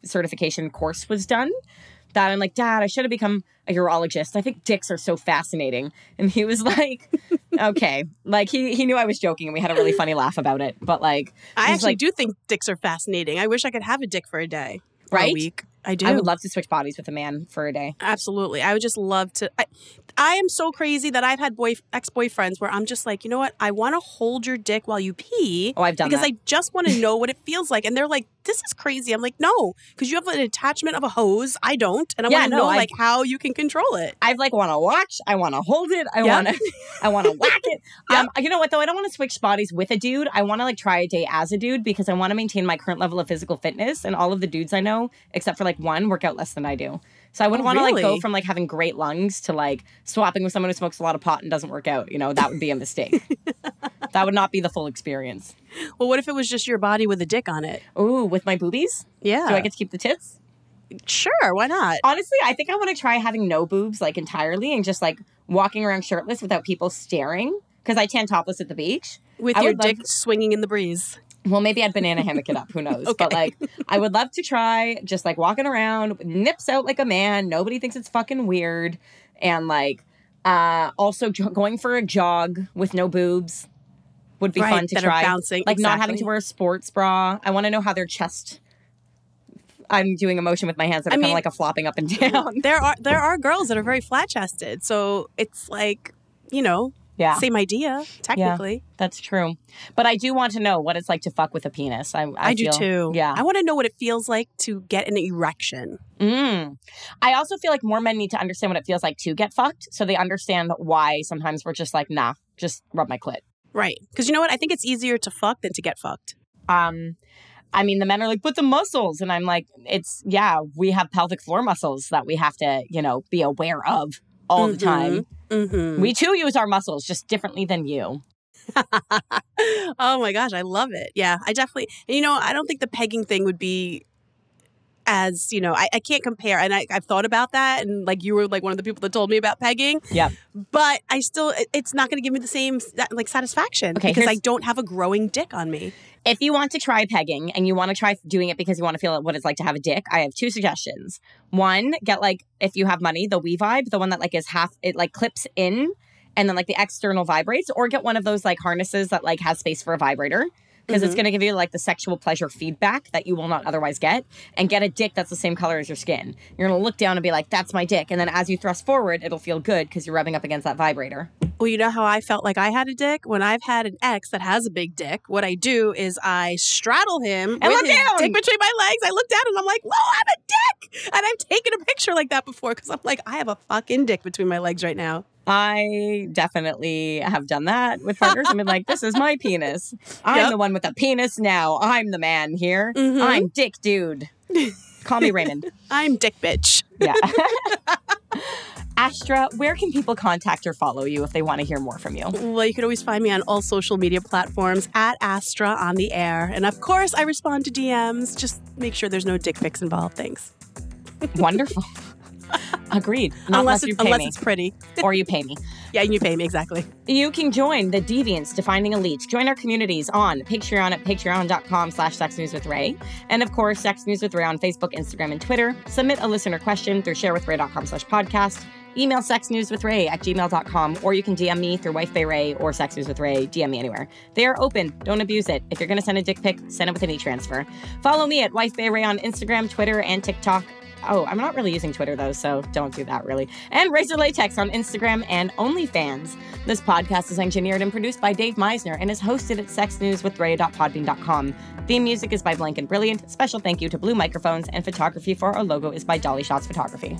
certification course was done that I'm like, Dad, I should have become a urologist. I think dicks are so fascinating. And he was like, okay. Like he, he knew I was joking and we had a really funny laugh about it. But like, I actually like- do think dicks are fascinating. I wish I could have a dick for a day, Right? A week. I do. I would love to switch bodies with a man for a day. Absolutely. I would just love to. I, I am so crazy that I've had boy ex boyfriends where I'm just like, you know what? I want to hold your dick while you pee. Oh, I've done it. because that. I just want to know what it feels like. And they're like, this is crazy. I'm like, no, because you have an attachment of a hose. I don't. And I Yeah, want to no, know I- like how you can control it. I like want to watch. I want to hold it. I Yep. want to. I want to whack it. Yep. Um, you know what though? I don't want to switch bodies with a dude. I want to like try a day as a dude because I want to maintain my current level of physical fitness. And all of the dudes I know, except for like one, work out less than I do. So I wouldn't Oh, want to like go from like having great lungs to like swapping with someone who smokes a lot of pot and doesn't work out. You know that would be a mistake. that would not be the full experience. Well, what if it was just your body with a dick on it? Ooh, with my boobies? Yeah. Do I get to keep the tits? Sure, why not? Honestly, I think I want to try having no boobs like entirely and just like walking around shirtless without people staring because I tan topless at the beach. With I your dick swinging in the breeze. Well, maybe I'd banana hammock it up. Who knows? But like, I would love to try just like walking around, nips out like a man. Nobody thinks it's fucking weird. And like, uh, also going for a jog with no boobs would be Right, fun to try. bouncing, Like not having to wear a sports bra. I want to know how their chest. I'm doing a motion with my hands that I are kind of like a flopping up and down. There are there are girls that are very flat chested, so it's like you know yeah, same idea technically. Yeah, that's true. But I do want to know what it's like to fuck with a penis. I, I, I, do too. Yeah. I want to know what it feels like to get an erection. Mm. I also feel like more men need to understand what it feels like to get fucked, so they understand why sometimes we're just like, nah, just rub my clit. Right. Because you know what? I think it's easier to fuck than to get fucked. Um, I mean, the men are like, but the muscles, and I'm like, it's yeah, we have pelvic floor muscles that we have to, you know, be aware of all the Mhm. time. Mm-hmm. We too use our muscles just differently than you. oh my gosh, I love it. Yeah, I definitely. You know, I don't think the pegging thing would be as you know. I, I can't compare, and I, I've thought about that, and like you were like one of the people that told me about pegging. yeah But I still, it- it's not going to give me the same like satisfaction Okay, because I don't have a growing dick on me. If you want to try pegging and you want to try doing it because you want to feel what it's like to have a dick, I have two suggestions. One, get like if you have money, the We Vibe, the one that like is half it like clips in and then like the external vibrates, or get one of those like harnesses that like has space for a vibrator. Because it's Mhm. going to give you like the sexual pleasure feedback that you will not otherwise get, and get a dick that's the same color as your skin. You're gonna look down and be like, "That's my dick," and then as you thrust forward, it'll feel good because you're rubbing up against that vibrator. Well, you know how I felt like I had a dick when I've had an ex that has a big dick. What I do is I straddle him And with look his down. dick between my legs. I look down and I'm like, "Whoa, I'm a dick!" And I've taken a picture like that before because I'm like, I have a fucking dick between my legs right now. I definitely have done that with partners. I've been like, this is my penis. I'm Yep. the one with the penis now. I'm the man here. Mhm. I'm Dick Dude. Call me Raymond. I'm dick bitch. Yeah. Astra, where can people contact or follow you if they want to hear more from you? Well, you can always find me on all social media platforms at Astra on the air. And of course, I respond to DMs. Just make sure there's no dick pics involved. Thanks. Wonderful. Agreed. Not unless, it's, pay unless me it's pretty. or you pay me. Yeah, and you pay me exactly. You can join the Deviants Defining Elites. Join our communities on Patreon at patreon.com slash Sex News with Ray. And of course, Sex News with Ray on Facebook, Instagram, and Twitter. Submit a listener question through sharewithray.com slash podcast. Email sexnewswithray at gmail.com or you can DM me through Wife Bay Ray or Sex News with Ray. DM me anywhere. They are open. Don't abuse it. If you're going to send a dick pic, send it with an e-transfer. Follow me at Wife Bay Ray on Instagram, Twitter, and TikTok. Oh, I'm not really using Twitter though, so don't do that really. And Razor Latex on Instagram and OnlyFans. This podcast is engineered and produced by Dave Meisner and is hosted at sexnewswithray.podbean.com. Theme music is by Blank and Brilliant. Special thank you to Blue Microphones, and photography for our logo is by Dolly Shots Photography.